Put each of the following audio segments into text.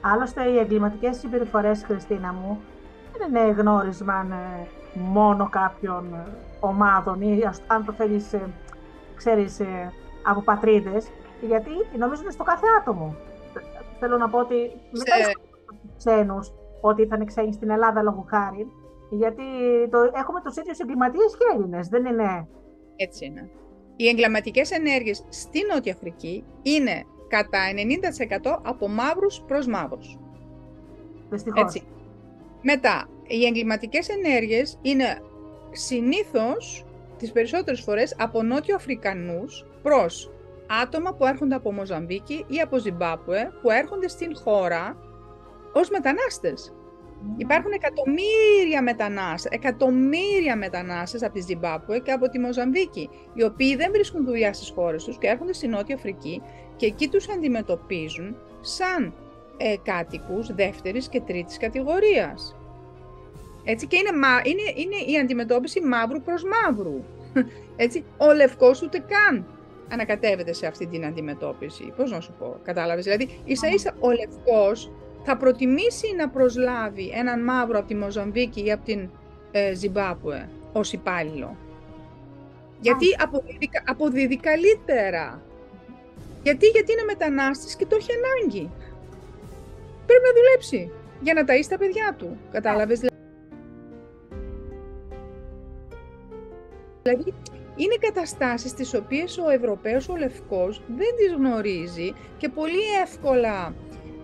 Άλλωστε, οι εγκληματικές συμπεριφορές, Χριστίνα μου, δεν είναι γνώρισμα ε, μόνο κάποιων ε, ομάδων ή αν το θέλεις, ε, ξέρεις, από πατρίδες, γιατί νομίζουν στο κάθε άτομο. Θέλω να πω ότι μετά ξένους, ότι ήταν ξένοι στην Ελλάδα λόγω χάρη, γιατί το, έχουμε τους ίδιους εγκληματίες και Έλληνες, δεν είναι... Έτσι είναι. Οι εγκληματικές ενέργειες στη Νότια Αφρική είναι κατά 90% από μαύρους προς μαύρους. Δυστυχώς. Έτσι. Μετά, οι εγκληματικές ενέργειες είναι συνήθως τις περισσότερες φορές από Νότιο Αφρικανούς προς άτομα που έρχονται από Μοζαμβίκη ή από Ζιμπάπουε που έρχονται στην χώρα ως μετανάστες. Υπάρχουν εκατομμύρια μετανάστες, εκατομμύρια μετανάστες από τη Ζιμπάπουε και από τη Μοζαμβίκη, οι οποίοι δεν βρίσκουν δουλειά στις χώρες τους και έρχονται στη Νότια Αφρική και εκεί τους αντιμετωπίζουν σαν ε, κάτοικους δεύτερης και τρίτης κατηγορίας. Έτσι και είναι, είναι, είναι η αντιμετώπιση μαύρου προς μαύρου. Έτσι, ο λευκός ούτε καν ανακατεύεται σε αυτή την αντιμετώπιση. Πώς να σου πω, κατάλαβες; Δηλαδή, ίσα ίσα ο λευκός θα προτιμήσει να προσλάβει έναν μαύρο από τη Μοζαμβίκη ή από την ε, Ζιμπάπουε ως υπάλληλο. Γιατί αποδίδει, αποδίδει καλύτερα. Γιατί, γιατί είναι μετανάστης και το έχει ανάγκη. Πρέπει να δουλέψει για να ταΐσει τα παιδιά του. Κατάλαβες. Δηλαδή, είναι καταστάσεις τις οποίες ο Ευρωπαίος, ο Λευκός, δεν τις γνωρίζει και πολύ εύκολα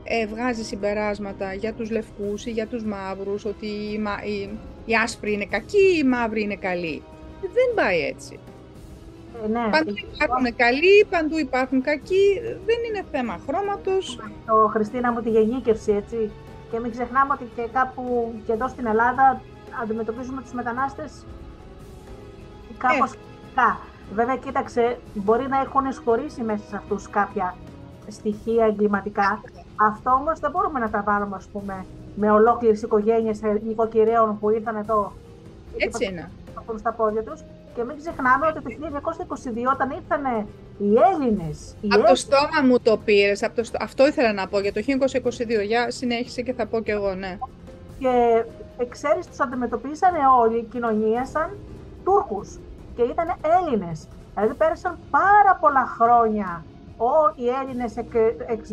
ε, βγάζει συμπεράσματα για τους λευκούς ή για τους μαύρους, ότι οι, οι, οι άσπροι είναι κακοί, οι μαύροι είναι καλοί. Δεν πάει έτσι. Ε, ναι, παντού υπάρχουν καλοί, παντού υπάρχουν κακοί, δεν είναι θέμα χρώματος. Το Χριστίνα μου τη γενίκευση, έτσι. Και μην ξεχνάμε ότι και κάπου και εδώ στην Ελλάδα αντιμετωπίζουμε τους μετανάστες κάπως ε. Βέβαια, κοίταξε, μπορεί να έχουν σχωρήσει μέσα σε αυτούς κάποια στοιχεία εγκληματικά. Αυτό όμως δεν μπορούμε να τα βάλουμε, ας πούμε, με ολόκληρες οικογένειες νοικοκυρέων που ήρθαν εδώ. Έτσι είναι. Στα πόδια τους. Και μην ξεχνάμε ότι το 1922 όταν ήρθαν οι Έλληνες. Από το στόμα μου το πήρες. Το... Αυτό ήθελα να πω για το 1922. Για συνέχισε και θα πω κι εγώ, ναι. Και ξέρεις, τους αντιμετωπίσανε όλη η κοινωνία σαν Τούρκους. Και ήταν Έλληνες. Δηλαδή πέρασαν πάρα πολλά χρόνια οι Έλληνες εκ, εξ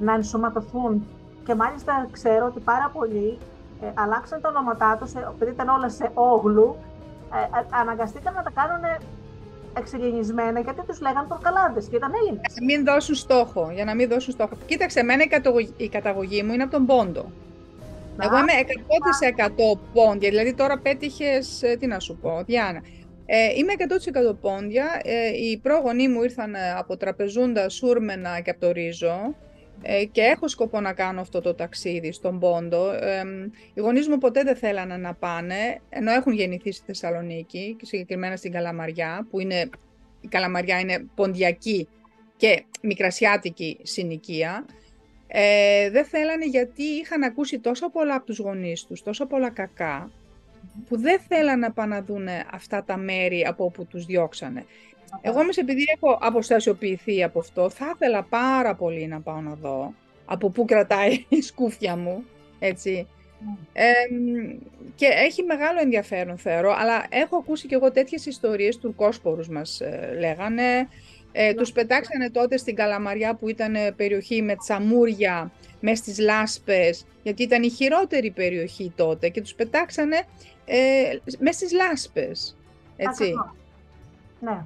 να ενσωματωθούν και μάλιστα ξέρω ότι πάρα πολλοί ε, αλλάξαν τα ονόματά τους, ε, επειδή ήταν όλα σε όγλου, ε, ε αναγκαστήκαν να τα κάνουν εξελινισμένα γιατί τους λέγανε Τουρκαλάντες και ήταν Έλληνες. Για να μην δώσουν στόχο, για να μην δώσουν στόχο. Κοίταξε, εμένα η καταγωγή, η καταγωγή μου είναι από τον Πόντο. Εγώ είμαι 100% πόντια, δηλαδή τώρα πέτυχες, τι να σου πω, Διάννα. Ε, είμαι 100% πόντια. Ε, οι πρόγονοί μου ήρθαν ε, από τραπεζούντα, Σούρμενα και από το Ρίζο ε, και έχω σκοπό να κάνω αυτό το ταξίδι στον Πόντο. Ε, οι γονείς μου ποτέ δεν θέλανε να πάνε, ενώ έχουν γεννηθεί στη Θεσσαλονίκη και συγκεκριμένα στην Καλαμαριά, που είναι, η Καλαμαριά είναι ποντιακή και μικρασιάτικη συνοικία. Ε, δεν θέλανε γιατί είχαν ακούσει τόσο πολλά από τους γονείς τους, τόσο πολλά κακά, που δεν θέλαν να πάνε να δουν αυτά τα μέρη από όπου τους διώξανε. Εγώ όμως επειδή έχω αποστασιοποιηθεί από αυτό, θα ήθελα πάρα πολύ να πάω να δω από πού κρατάει η σκούφια μου, έτσι. και έχει μεγάλο ενδιαφέρον θεωρώ, αλλά έχω ακούσει και εγώ τέτοιες ιστορίες, τουρκόσπορους μας ε, λέγανε, ε, τους πετάξανε τότε στην Καλαμαριά που ήταν περιοχή με τσαμούρια, μες στις λάσπες, γιατί ήταν η χειρότερη περιοχή τότε και τους πετάξανε ε, μέσα στις λάσπες. Έτσι. Ναι.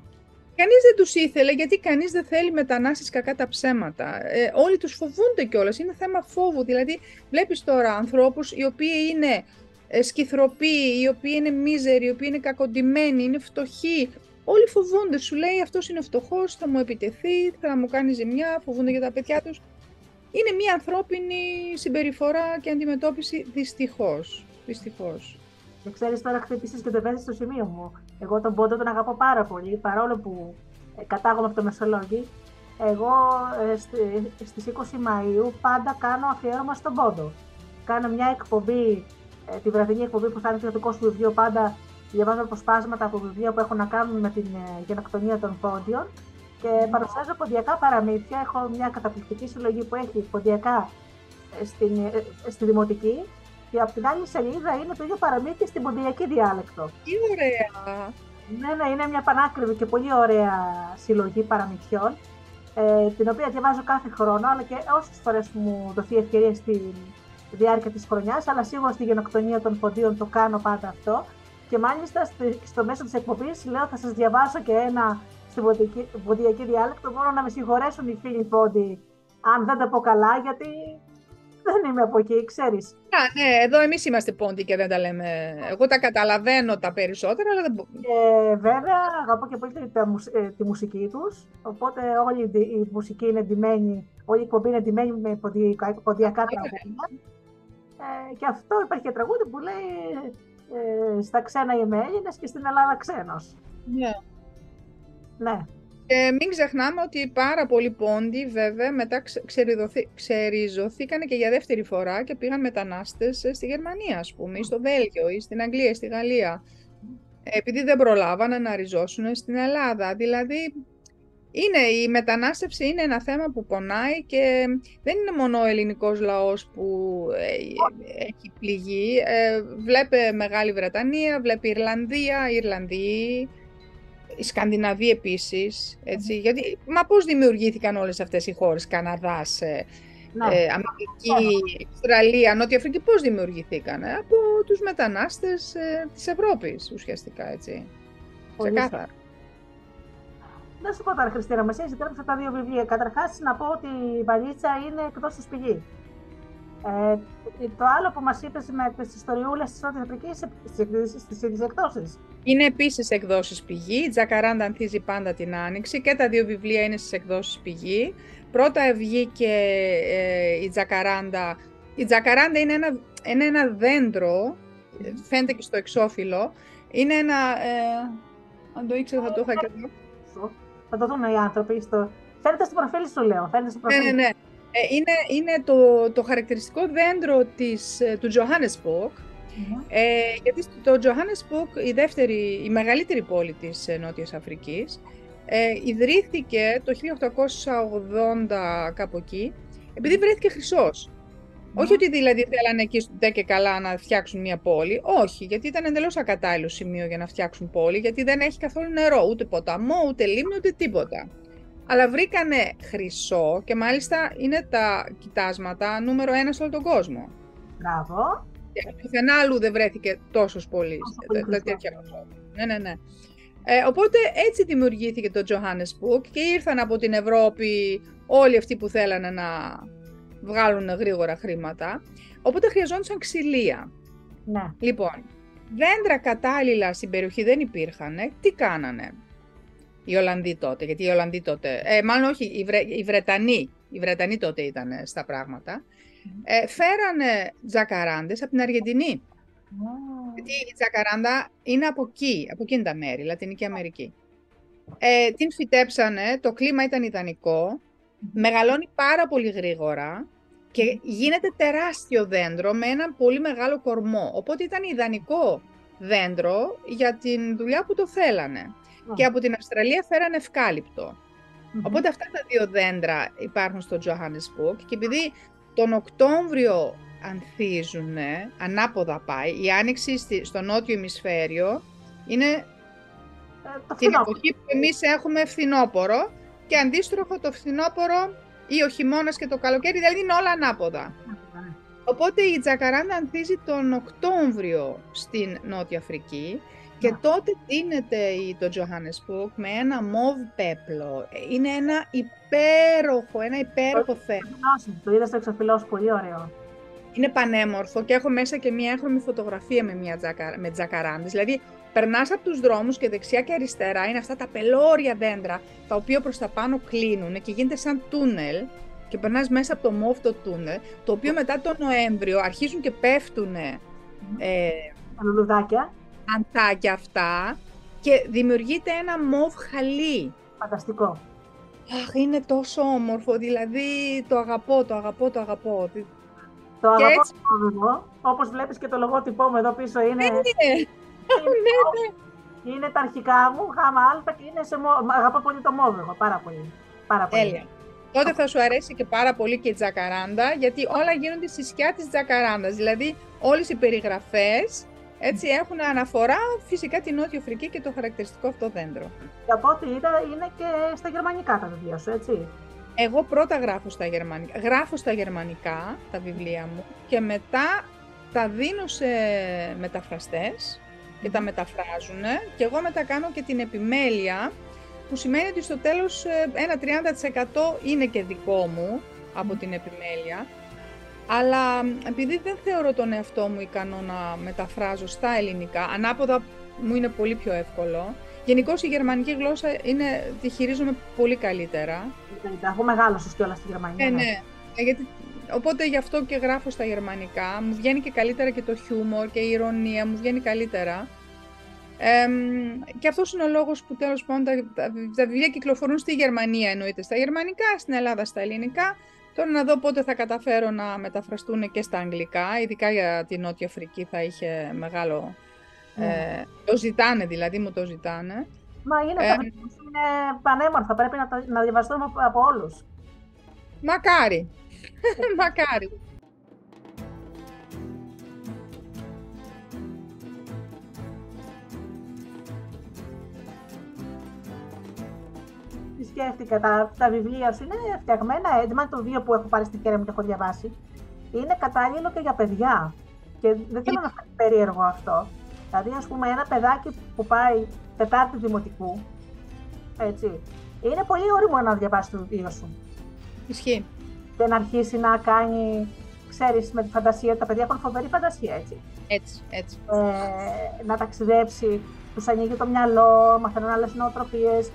Κανείς δεν τους ήθελε, γιατί κανείς δεν θέλει μετανάστες κακά τα ψέματα. Ε, όλοι τους φοβούνται κιόλας. είναι θέμα φόβου. Δηλαδή, βλέπεις τώρα ανθρώπους οι οποίοι είναι ε, σκυθροποί, οι οποίοι είναι μίζεροι, οι οποίοι είναι κακοντημένοι, είναι φτωχοί. Όλοι φοβούνται. Σου λέει αυτός είναι φτωχός, θα μου επιτεθεί, θα μου κάνει ζημιά, φοβούνται για τα παιδιά τους. Είναι μια ανθρώπινη συμπεριφορά και αντιμετώπιση δυστυχώς. Δυστυχώς. Και ξέρεις, τώρα χτυπήσεις και το βέζε στο σημείο μου. Εγώ τον Πόντο τον αγαπώ πάρα πολύ, παρόλο που ε, κατάγομαι από το Μεσολόγγι. Εγώ ε, στις 20 Μαΐου πάντα κάνω αφιέρωμα στον Πόντο. Κάνω μια εκπομπή, ε, τη βραδινή εκπομπή που θα είναι το δικό σου βιβλίο, πάντα διαβάζω αποσπάσματα από βιβλία που έχουν να κάνουν με την ε, γενοκτονία των πόντιων και παρουσιάζω ποντιακά παραμύθια. Έχω μια καταπληκτική συλλογή που έχει ποντιακά στην, ε, στη Δημοτική και από την άλλη σελίδα είναι το ίδιο παραμύθι στην ποντιακή διάλεκτο. Τι ωραία! Ναι, ναι, είναι μια πανάκριβη και πολύ ωραία συλλογή παραμυθιών, ε, την οποία διαβάζω κάθε χρόνο, αλλά και όσες φορές μου δοθεί ευκαιρία στη διάρκεια της χρονιάς, αλλά σίγουρα στη γενοκτονία των ποντίων το κάνω πάντα αυτό. Και μάλιστα στο μέσο της εκπομπής λέω θα σας διαβάσω και ένα στην ποντιακή διάλεκτο, μόνο να με συγχωρέσουν οι φίλοι πόντι αν δεν τα πω καλά, γιατί δεν είμαι από εκεί, ξέρεις. Α, ναι, εδώ εμείς είμαστε πόντι και δεν τα λέμε. Εγώ τα καταλαβαίνω τα περισσότερα, αλλά δεν Και βέβαια, αγαπώ και πολύ ε, τη, μουσική τους, οπότε όλη η μουσική είναι ντυμένη, όλη η εκπομπή είναι ντυμένη με ποντιακά, ποντιακά τραγούδια. Ε, και αυτό υπάρχει και τραγούδι που λέει ε, στα ξένα είμαι Έλληνες και στην Ελλάδα ξένος. Ναι. Ναι. Και μην ξεχνάμε ότι πάρα πολλοί πόντοι βέβαια μετά ξεριζωθήκαν και για δεύτερη φορά και πήγαν μετανάστες στη Γερμανία, ας πούμε, ή στο Βέλγιο, ή στην Αγγλία, ή στη Γαλλία. Επειδή δεν προλάβανε να ριζώσουν στην Ελλάδα. Δηλαδή, είναι, η μετανάστευση είναι ένα θέμα που πονάει και δεν είναι μόνο ο ελληνικός λαός που ε, έχει πληγεί. Ε, βλέπε Μεγάλη Βρετανία, βλέπει Ιρλανδία, Ιρλανδοί, η Σκανδιναβία επίσης, έτσι, γιατί, μα πώς δημιουργήθηκαν όλες αυτές οι χώρες, Καναδάς, ε, ναι. ε, Αμερική, ναι. Αυστραλία, Νότια Αφρική, πώς δημιουργηθήκαν, από τους μετανάστες ε, της Ευρώπης, ουσιαστικά, έτσι. Ξεκάθαρα. Να σου πω τώρα, Χριστίνα, μας έχεις αυτά τα δύο βιβλία. Καταρχάς, να πω ότι η Βαλίτσα είναι εκτός της πηγή. Ε, το άλλο που μας είπες με τις ιστοριούλες της Νότιας Αφρικής στις ίδιες εκδόσεις. Είναι επίσης εκδόσεις πηγή. Η Τζακαράντα ανθίζει πάντα την Άνοιξη και τα δύο βιβλία είναι στις εκδόσεις πηγή. Πρώτα βγήκε ε, η Τζακαράντα. Η Τζακαράντα είναι ένα, είναι ένα δέντρο, φαίνεται και στο εξώφυλλο. Είναι ένα... Ε, αν το ήξερα θα το είχα και εδώ. Θα το δουν οι άνθρωποι. Στο... Φαίνεται στο προφίλ σου, λέω. Φαίνεται στο προφίλ. Ναι, ναι, ναι. Ε, είναι, είναι το, το χαρακτηριστικό δέντρο της, ε, του Johannesburg, ε, γιατί το Johannesburg, η, δεύτερη, η μεγαλύτερη πόλη της Νότιας Αφρικής, ε, ιδρύθηκε το 1880 κάπου εκεί, επειδή βρέθηκε χρυσός. Όχι ότι δηλαδή θέλανε εκεί στο και καλά να φτιάξουν μια πόλη. Όχι, γιατί ήταν εντελώς ακατάλληλο σημείο για να φτιάξουν πόλη, γιατί δεν έχει καθόλου νερό, ούτε ποταμό, ούτε λίμνη, ούτε τίποτα αλλά βρήκανε χρυσό και μάλιστα είναι τα κοιτάσματα νούμερο ένα σε όλο τον κόσμο. Μπράβο. Πουθενά άλλου δεν βρέθηκε τόσος πολύ τέτοια Ναι, ναι, ναι. Ε, οπότε έτσι δημιουργήθηκε το Johannesburg και ήρθαν από την Ευρώπη όλοι αυτοί που θέλανε να βγάλουν γρήγορα χρήματα. Οπότε χρειαζόντουσαν ξυλία. Ναι. Λοιπόν, δέντρα κατάλληλα στην περιοχή δεν υπήρχαν. Τι κάνανε οι Ολλανδοί τότε, γιατί οι Ολλανδοί τότε, ε, μάλλον όχι, οι, Βρε, οι Βρετανοί, οι Βρετανοί τότε ήταν στα πράγματα, ε, φέρανε τζακαράντες από την Αργεντινή. Γιατί η τζακαράντα είναι από εκεί, από εκείνη τα μέρη, Λατινική Αμερική. Ε, την φυτέψανε, το κλίμα ήταν ιδανικό, μεγαλώνει πάρα πολύ γρήγορα και γίνεται τεράστιο δέντρο με ένα πολύ μεγάλο κορμό. Οπότε ήταν ιδανικό δέντρο για την δουλειά που το θέλανε. Και από την Αυστραλία φέρανε Οπότε αυτά τα δύο δέντρα υπάρχουν στο Johannesburg και επειδή τον Οκτώβριο ανθίζουν, ανάποδα πάει, η άνοιξη στο νότιο ημισφαίριο είναι ε, την εποχή που εμείς έχουμε φθινόπορο και αντίστροφο το φθινόπορο ή ο χειμώνας και το καλοκαίρι, δηλαδή είναι όλα ανάποδα. Οπότε η Τζακαράντα ανθίζει τον Οκτώβριο στην Νότια Αφρική και τότε δίνεται το Johannesburg με ένα μοβ πέπλο. Είναι ένα υπέροχο, ένα υπέροχο θέμα. Το είδα στο εξοφυλό πολύ ωραίο. Είναι πανέμορφο και έχω μέσα και μια έγχρωμη φωτογραφία με, μια τζακα, με τζακαράντες. Δηλαδή, περνάς από τους δρόμους και δεξιά και αριστερά είναι αυτά τα πελώρια δέντρα, τα οποία προς τα πάνω κλείνουν και γίνεται σαν τούνελ και περνάς μέσα από το μοβ το τούνελ, το οποίο μετά τον Νοέμβριο αρχίζουν και πέφτουν ε, αντάκια αυτά και δημιουργείται ένα μοβ χαλί. Φανταστικό. Αχ, είναι τόσο όμορφο, δηλαδή το αγαπώ, το αγαπώ, το αγαπώ. Το αγαπώ έτσι... το όπως βλέπεις και το λογότυπό μου εδώ πίσω είναι... Ναι, ναι. ναι, ναι. Είναι τα αρχικά μου, γάμα αλφα και είναι σε μο... αγαπώ πολύ το μόβ πάρα πολύ. Πάρα πολύ. Τέλεια. τότε θα σου αρέσει και πάρα πολύ και η τζακαράντα, γιατί όλα γίνονται στη σκιά της τζακαράντας. Δηλαδή, όλες οι περιγραφές έτσι έχουν αναφορά φυσικά την Νότιο Αφρική και το χαρακτηριστικό αυτό δέντρο. Και από ό,τι είδα είναι και στα γερμανικά τα βιβλία σου, έτσι. Εγώ πρώτα γράφω στα γερμανικά. Γράφω στα γερμανικά τα βιβλία μου και μετά τα δίνω σε μεταφραστές και τα μεταφράζουν και εγώ μετά κάνω και την επιμέλεια που σημαίνει ότι στο τέλος ε, ένα 30% είναι και δικό μου από την επιμέλεια αλλά επειδή δεν θεωρώ τον εαυτό μου ικανό να μεταφράζω στα ελληνικά, ανάποδα μου είναι πολύ πιο εύκολο. Γενικώς η γερμανική γλώσσα είναι, τη χειρίζομαι πολύ καλύτερα. Έχω μεγάλο κιόλας στη Γερμανία. Ε, ναι, ναι. Ε, γιατί, οπότε γι' αυτό και γράφω στα γερμανικά. Μου βγαίνει και καλύτερα και το χιούμορ και η ηρωνία, μου βγαίνει καλύτερα. Ε, και αυτός είναι ο λόγος που τέλος πάντων τα, τα, τα βιβλία κυκλοφορούν στη Γερμανία εννοείται στα γερμανικά, στην Ελλάδα στα ελληνικά Τώρα να δω πότε θα καταφέρω να μεταφραστούν και στα αγγλικά, ειδικά για την Νότια Αφρική θα είχε μεγάλο... Ναι. Ε, το ζητάνε δηλαδή, μου το ζητάνε. Μα είναι, ε, είναι πανέμορφα, πρέπει να, να διαβαστούμε από όλους. Μακάρι, μακάρι. Σκέφτηκα, τα, τα βιβλία σου είναι φτιαγμένα έντοιμα, το δύο που έχω πάρει στην κέρα μου και έχω διαβάσει, είναι κατάλληλο και για παιδιά. Και δεν θέλω να φανεί περίεργο αυτό. Δηλαδή, ας πούμε, ένα παιδάκι που πάει Τετάρτη Δημοτικού, έτσι, είναι πολύ όριμο να διαβάσει το βιβλίο σου. Ισχύει. Και να αρχίσει να κάνει, ξέρεις, με τη φαντασία, τα παιδιά έχουν φοβερή φαντασία, έτσι. Έτσι, έτσι. Ε, να ταξιδέψει, τους ανοίγει το μυαλό, μαθαίνουν άλλες νοοτροπίες, ε,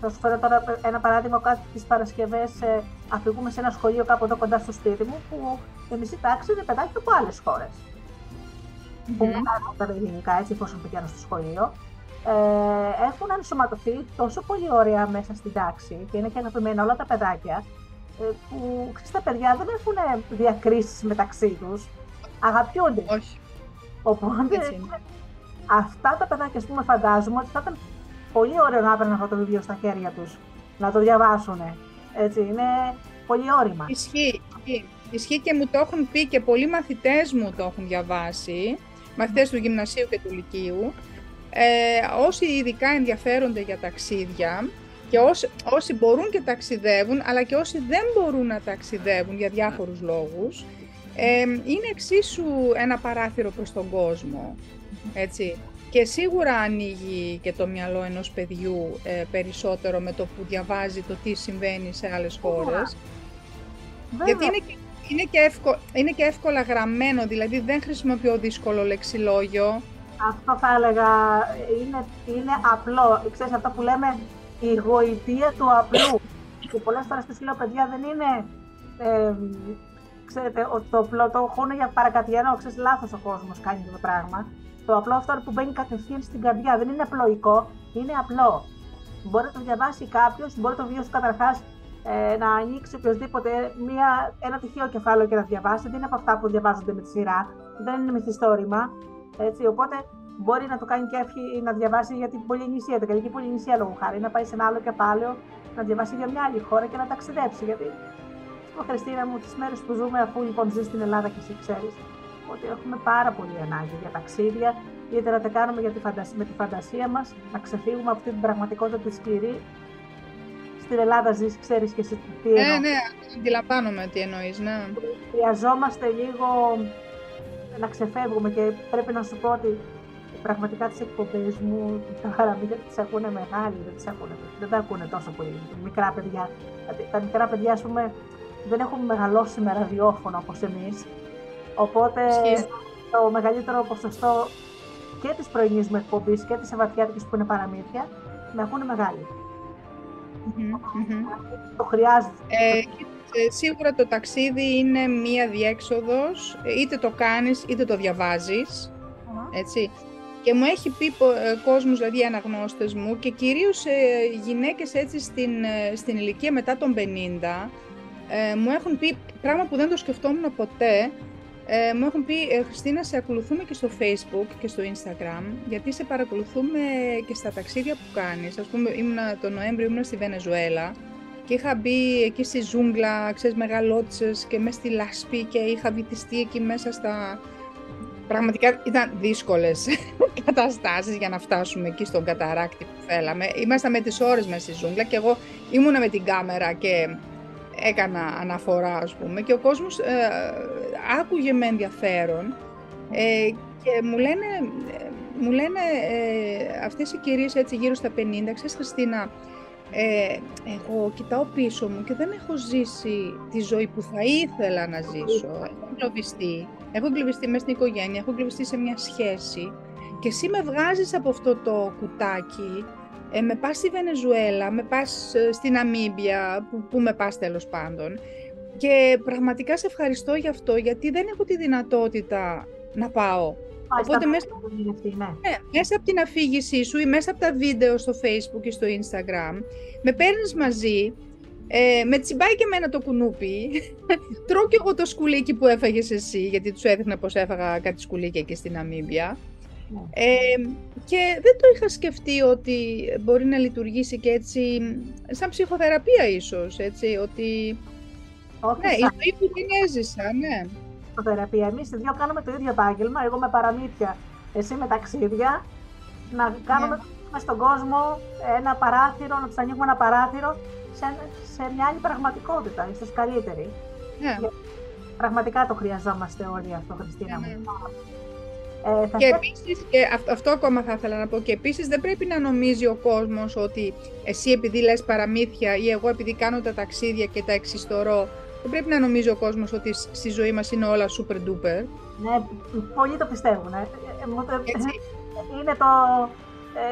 θα σου φέρω τώρα ένα παράδειγμα. Κάτι τις Παρασκευές ε, αφηγούμε σε ένα σχολείο κάπου εδώ κοντά στο σπίτι μου, που η μισή τάξη είναι παιδάκια από άλλες χώρες. Mm-hmm. Που μιλάνε τα ελληνικά, έτσι, εφόσον πηγαίνουν στο σχολείο. Ε, έχουν ενσωματωθεί τόσο πολύ ωραία μέσα στην τάξη και είναι και αγαπημένα όλα τα παιδάκια, ε, που ξέρεις, τα παιδιά δεν έχουν διακρίσεις μεταξύ τους. Αγαπιούνται. Όχι. Οπότε, αυτά τα παιδάκια, ας πούμε, φαντάζομαι ότι θα ήταν πολύ ωραίο να έπαιρναν αυτό το βιβλίο στα χέρια τους, να το διαβάσουν. Έτσι, είναι πολύ όρημα. Ισχύει, ισχύει. Ισχύει και μου το έχουν πει και πολλοί μαθητές μου το έχουν διαβάσει, μαθητές του γυμνασίου και του λυκείου. Ε, όσοι ειδικά ενδιαφέρονται για ταξίδια και όσοι, όσοι μπορούν και ταξιδεύουν, αλλά και όσοι δεν μπορούν να ταξιδεύουν για διάφορους λόγους, ε, είναι εξίσου ένα παράθυρο προς τον κόσμο. Έτσι. Και σίγουρα ανοίγει και το μυαλό ενός παιδιού ε, περισσότερο με το που διαβάζει το τι συμβαίνει σε άλλες χώρες. Γιατί είναι και, είναι, και εύκολα, είναι και εύκολα γραμμένο, δηλαδή δεν χρησιμοποιώ δύσκολο λεξιλόγιο. Αυτό θα έλεγα, είναι, είναι απλό. Ξέρεις αυτό που λέμε η γοητεία του απλού. και πολλές φορές τους λέω παιδιά δεν είναι... Ε, ξέρετε, το απλό το έχουν για παρακατιανό, ξέρεις, λάθος ο κόσμος κάνει το πράγμα. Το απλό αυτό που μπαίνει κατευθείαν στην καρδιά. Δεν είναι απλοϊκό, είναι απλό. Μπορεί να το διαβάσει κάποιος, μπορεί το βιβλίο σου καταρχάς ε, να ανοίξει οποιοδήποτε μια, ένα τυχαίο κεφάλαιο και να διαβάσει. Δεν είναι από αυτά που διαβάζονται με τη σειρά. Δεν είναι μυθιστόρημα. Έτσι, οπότε μπορεί να το κάνει και εύχη να διαβάσει για την Πολυνησία, την Γαλλική Πολυνησία λόγω χάρη, να πάει σε ένα άλλο κεφάλαιο, να διαβάσει για μια άλλη χώρα και να ταξιδέψει. Γιατί, ο Χριστίνα μου, τις μέρες που ζούμε, αφού λοιπόν ζεις στην Ελλάδα και εσύ ξέρεις, ότι έχουμε πάρα πολύ ανάγκη για ταξίδια, είτε να τα κάνουμε για τη φαντασία, με τη φαντασία μας, να ξεφύγουμε από αυτή την πραγματικότητα τη σκληρή. Στην Ελλάδα ζεις, ξέρεις και εσύ τι εννοώ. Ναι, ναι, αντιλαμβάνομαι τι εννοείς, ναι. Χρειαζόμαστε λίγο να ξεφεύγουμε και πρέπει να σου πω ότι πραγματικά τις εκπομπές μου, τα χαραμίδια τις ακούνε μεγάλοι, δεν τις ακούνε, δεν τα ακούνε τόσο πολύ, μικρά παιδιά. Δηλαδή, τα μικρά παιδιά, ας πούμε, δεν έχουν μεγαλώσει με ραδιόφωνο όπως εμείς Οπότε το μεγαλύτερο ποσοστό και της πρωινής μου εκπομπής και της ευατιάτικης που είναι παραμύθια με ακούνε μεγάλοι. Το χρειάζεται. Ε, ε, σίγουρα το ταξίδι είναι μία διέξοδος, είτε το κάνεις είτε το διαβαζεις έτσι. Και μου έχει πει ε, κόσμος, δηλαδή αναγνώστες μου και κυρίως ε, γυναίκες έτσι στην, στην ηλικία μετά των 50, μου έχουν πει πράγμα που δεν το σκεφτόμουν ποτέ, ε, μου έχουν πει, ε, Χριστίνα, σε ακολουθούμε και στο Facebook και στο Instagram, γιατί σε παρακολουθούμε και στα ταξίδια που κάνεις. Ας πούμε, ήμουνα, το Νοέμβριο ήμουν στη Βενεζουέλα και και είχα μπει εκεί στη ζούγκλα, ξέρεις, μεγαλότσες και μέσα στη λάσπη και είχα βυθιστεί εκεί μέσα στα... Πραγματικά ήταν δύσκολες καταστάσεις για να φτάσουμε εκεί στον καταράκτη που θέλαμε. Ήμασταν με τις ώρες μέσα στη ζούγκλα και εγώ ήμουνα με την κάμερα και έκανα αναφορά, ας πούμε, και ο κόσμος ε, άκουγε με ενδιαφέρον ε, και μου λένε, μου λένε ε, αυτές οι κυρίες έτσι γύρω στα 50, ξέρεις Χριστίνα, ε, εγώ κοιτάω πίσω μου και δεν έχω ζήσει τη ζωή που θα ήθελα να ζήσω. Έχω εγκλωβιστεί, έχω εγκλωβιστεί μέσα στην οικογένεια, έχω εγκλωβιστεί σε μια σχέση και εσύ με βγάζεις από αυτό το κουτάκι, ε, με πας στη Βενεζουέλα, με πας ε, στην Αμίμπια, που, που με πας τέλος πάντων. Και πραγματικά σε ευχαριστώ γι' αυτό, γιατί δεν έχω τη δυνατότητα να πάω Οπότε μέσα, ναι. ναι, μέσα από την αφήγησή σου ή μέσα από τα βίντεο στο facebook και στο instagram, με παίρνεις μαζί, ε, με τσιμπάει και εμένα το κουνούπι, τρώω και εγώ το σκουλίκι που έφαγες εσύ, γιατί τους έδειχνα πως έφαγα κάτι σκουλίκι εκεί στην Αμίμπια. Ναι. Ε, και δεν το είχα σκεφτεί ότι μπορεί να λειτουργήσει και έτσι, σαν ψυχοθεραπεία ίσως, έτσι, ότι... Όχι, ναι, η ζωή που την έζησα, ναι ψυχοθεραπεία. Εμείς οι δύο κάνουμε το ίδιο επάγγελμα. Εγώ με παραμύθια, εσύ με ταξίδια. Να κάνουμε yeah. στον κόσμο ένα παράθυρο, να τους ανοίγουμε ένα παράθυρο σε, σε μια άλλη πραγματικότητα, ίσως καλύτερη. Yeah. Πραγματικά το χρειαζόμαστε όλοι αυτό, Χριστίνα μου. Ε, και επίσης, και αυτό, ακόμα θα ήθελα να πω, και επίσης δεν πρέπει να νομίζει ο κόσμος ότι εσύ επειδή λες παραμύθια ή εγώ επειδή κάνω τα ταξίδια και τα εξιστορώ, δεν πρέπει να νομίζει ο κόσμος ότι στη ζωή μας είναι όλα super duper. Ναι, πολλοί το πιστεύουν. Ε. Είναι το,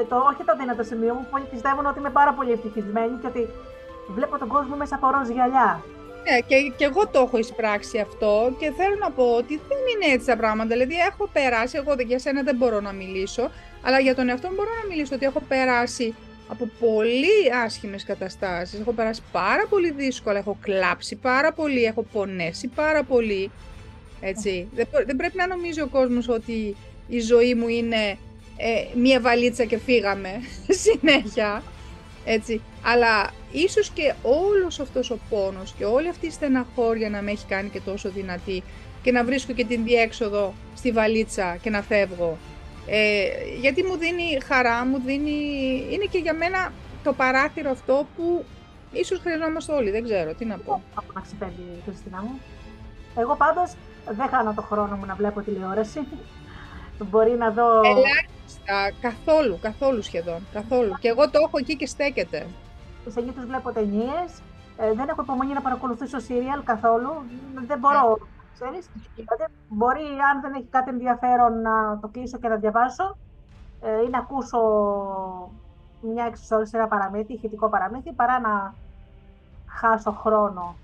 ε, το, όχι το δύνατο σημείο μου. Πολλοί πιστεύουν ότι είμαι πάρα πολύ ευτυχισμένη και ότι βλέπω τον κόσμο μέσα από ροζ γυαλιά. Ναι, και, και εγώ το έχω εισπράξει αυτό και θέλω να πω ότι δεν είναι έτσι τα πράγματα. Δηλαδή, έχω περάσει, εγώ για σένα δεν μπορώ να μιλήσω, αλλά για τον εαυτό μου μπορώ να μιλήσω ότι έχω περάσει από πολύ άσχημες καταστάσεις. Έχω περάσει πάρα πολύ δύσκολα, έχω κλάψει πάρα πολύ, έχω πονέσει πάρα πολύ. Έτσι. Δεν, δεν πρέπει να νομίζει ο κόσμος ότι η ζωή μου είναι ε, μία βαλίτσα και φύγαμε συνέχεια. Έτσι. Αλλά ίσως και όλος αυτός ο πόνος και όλη αυτή η στεναχώρια να με έχει κάνει και τόσο δυνατή και να βρίσκω και την διέξοδο στη βαλίτσα και να φεύγω ε, γιατί μου δίνει χαρά, μου δίνει... Είναι και για μένα το παράθυρο αυτό που ίσως χρειαζόμαστε όλοι, δεν ξέρω, τι να πω. Από να ξεπέμπει η Χριστίνα μου. Εγώ πάντως δεν χάνω το χρόνο μου να βλέπω τηλεόραση. Μπορεί να δω... Ελάχιστα, καθόλου, καθόλου σχεδόν, καθόλου. Και εγώ το έχω εκεί και στέκεται. Συνήθω βλέπω ταινίες. Ε, δεν έχω υπομονή να παρακολουθήσω σύριαλ καθόλου. Δεν μπορώ ξέρεις. Δηλαδή, μπορεί, αν δεν έχει κάτι ενδιαφέρον, να το κλείσω και να διαβάσω ε, ή να ακούσω μια εξισόρρηση, ένα παραμύθι, ηχητικό παραμύθι, παρά να χάσω χρόνο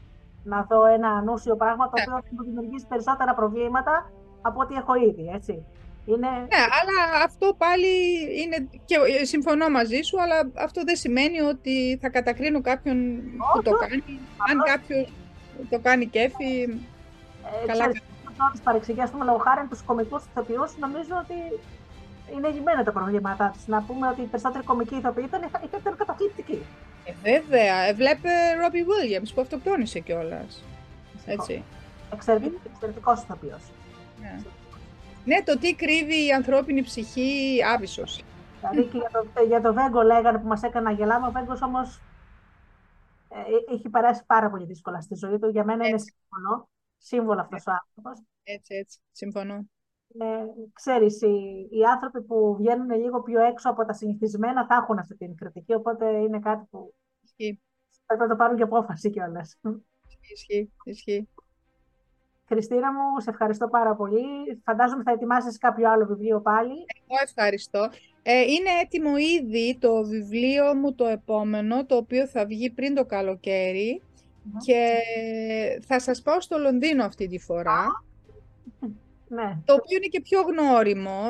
να δω ένα ανούσιο πράγμα το οποίο θα μου δημιουργήσει περισσότερα προβλήματα από ό,τι έχω ήδη, έτσι. Είναι... Ναι, αλλά αυτό πάλι είναι, και συμφωνώ μαζί σου, αλλά αυτό δεν σημαίνει ότι θα κατακρίνω κάποιον που το κάνει. Αν κάποιος το κάνει κέφι, ε, Καλά. Ξέρεις, παρεξηγεί, ας πούμε, λόγω χάρη τους κομικούς ηθοποιούς, νομίζω ότι είναι γυμμένα τα προβλήματά τους. Να πούμε ότι οι περισσότεροι κομικοί ηθοποιοί ήταν καταπληκτικοί. Ε, βέβαια. Ε, βλέπε Ρόμπι Williams που αυτοκτόνησε κιόλας. Έτσι. Εξαιρετικός ηθοποιός. Ναι. Ναι, το τι κρύβει η ανθρώπινη ψυχή άβυσος. Δηλαδή και για το, για το Βέγκο λέγανε που μας έκανε να γελάμε, ο Βέγκος όμως ε, έχει περάσει πάρα πολύ δύσκολα στη ζωή του. Για μένα είναι σύμφωνο σύμβολο αυτός ο άνθρωπος. Έτσι, έτσι, συμφωνώ. Ε, ξέρεις, οι, οι άνθρωποι που βγαίνουν λίγο πιο έξω από τα συνηθισμένα θα έχουν αυτή την κριτική, οπότε είναι κάτι που Ισχύει. πρέπει να το πάρουν και απόφαση κιόλας. Ισχύει, ισχύει. Χριστίνα μου, σε ευχαριστώ πάρα πολύ. Φαντάζομαι θα ετοιμάσεις κάποιο άλλο βιβλίο πάλι. Εγώ ευχαριστώ. Ε, είναι έτοιμο ήδη το βιβλίο μου το επόμενο, το οποίο θα βγει πριν το καλοκαίρι. Και θα σας πάω στο Λονδίνο αυτή τη φορά. Ναι. Το οποίο είναι και πιο γνώριμο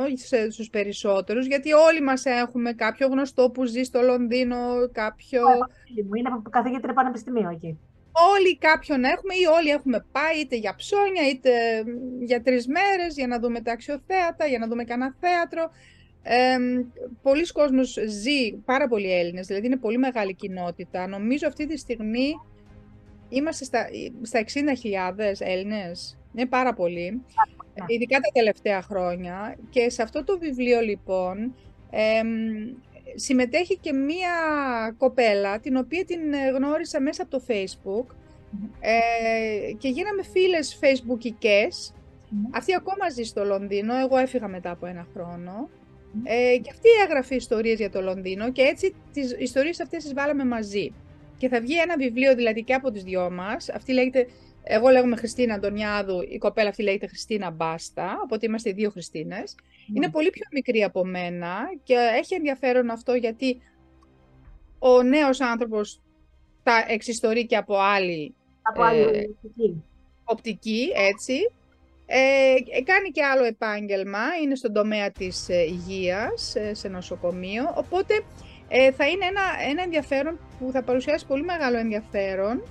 στους περισσότερους, γιατί όλοι μας έχουμε κάποιο γνωστό που ζει στο Λονδίνο, κάποιο... Είναι από καθηγήτρια πανεπιστημίου εκεί. Όλοι κάποιον έχουμε ή όλοι έχουμε πάει είτε για ψώνια είτε για τρεις μέρες για να δούμε τα αξιοθέατα, για να δούμε κανένα θέατρο. Ε, πολλοί κόσμος ζει, πάρα πολλοί Έλληνες, δηλαδή είναι πολύ μεγάλη κοινότητα. Νομίζω αυτή τη στιγμή είμαστε στα, στα 60.000 Έλληνες. Είναι πάρα πολύ, ναι. ειδικά τα τελευταία χρόνια. Και σε αυτό το βιβλίο, λοιπόν, ε, συμμετέχει και μία κοπέλα, την οποία την γνώρισα μέσα από το Facebook ε, και γίναμε φίλες facebookικές. Αυτή ακόμα ζει στο Λονδίνο, εγώ έφυγα μετά από ένα χρόνο. Ε, και αυτή έγραφε ιστορίες για το Λονδίνο και έτσι τις ιστορίες αυτές τις βάλαμε μαζί. Και θα βγει ένα βιβλίο δηλαδή και από τις δυο μας. Αυτή λέγεται, εγώ λέγομαι Χριστίνα Αντωνιάδου, η κοπέλα αυτή λέγεται Χριστίνα Μπάστα, οπότε είμαστε δύο Χριστίνες. Είναι πολύ πιο μικρή από μένα και έχει ενδιαφέρον αυτό γιατί ο νέος άνθρωπος τα εξιστορεί και από άλλη, από άλλη ε, οπτική. οπτική, έτσι. Ε, κάνει και άλλο επάγγελμα, είναι στον τομέα της ε, υγείας, ε, σε νοσοκομείο, οπότε ε, θα είναι ένα, ένα ενδιαφέρον που θα παρουσιάσει πολύ μεγάλο ενδιαφέρον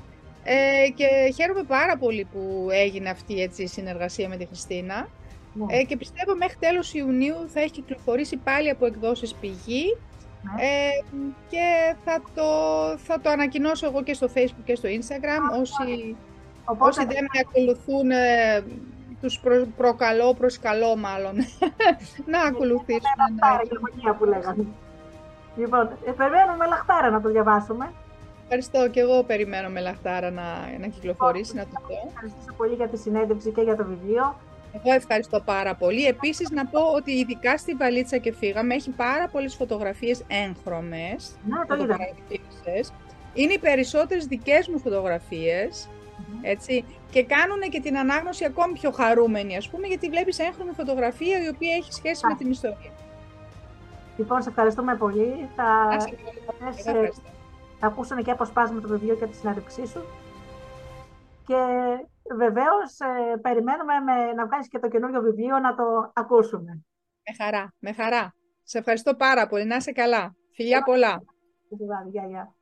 ε, και χαίρομαι πάρα πολύ που έγινε αυτή έτσι, η συνεργασία με τη Χριστίνα ναι. ε, και πιστεύω μέχρι τέλος Ιουνίου θα έχει κυκλοφορήσει πάλι από εκδόσεις πηγή ναι. ε, και θα το, θα το ανακοινώσω εγώ και στο facebook και στο instagram όσοι, Οπότε... όσοι δεν με ακολουθούν ε, τους προ, προκαλώ, προσκαλώ μάλλον να ακολουθήσουν. Ναι, που λέγανε. Λοιπόν, ε, περιμένουμε με λαχτάρα να το διαβάσουμε. Ευχαριστώ και εγώ περιμένω με λαχτάρα να, να κυκλοφορήσει, να το δω. Ευχαριστώ πολύ για τη συνέντευξη και για το βιβλίο. Εγώ ευχαριστώ πάρα πολύ. Επίσης να πω ότι ειδικά στη βαλίτσα και φύγαμε έχει πάρα πολλές φωτογραφίες έγχρωμες. Ναι, το είδα. Είναι οι περισσότερες δικές μου φωτογραφίες. Έτσι, και κάνουν και την ανάγνωση ακόμη πιο χαρούμενη, ας πούμε, γιατί βλέπεις έγχρωμη φωτογραφία η οποία έχει σχέση με την ιστορία. Λοιπόν, σε ευχαριστούμε πολύ. Θα, θα ακούσουν και αποσπάσματα το βιβλίο και τη συνέντευξή σου. Και βεβαίως ε, περιμένουμε με, να βγάλεις και το καινούριο βιβλίο να το ακούσουμε. Με χαρά, με χαρά. Σε ευχαριστώ πάρα πολύ. Να είσαι καλά. Φιλιά πολλά. Γεια, γεια.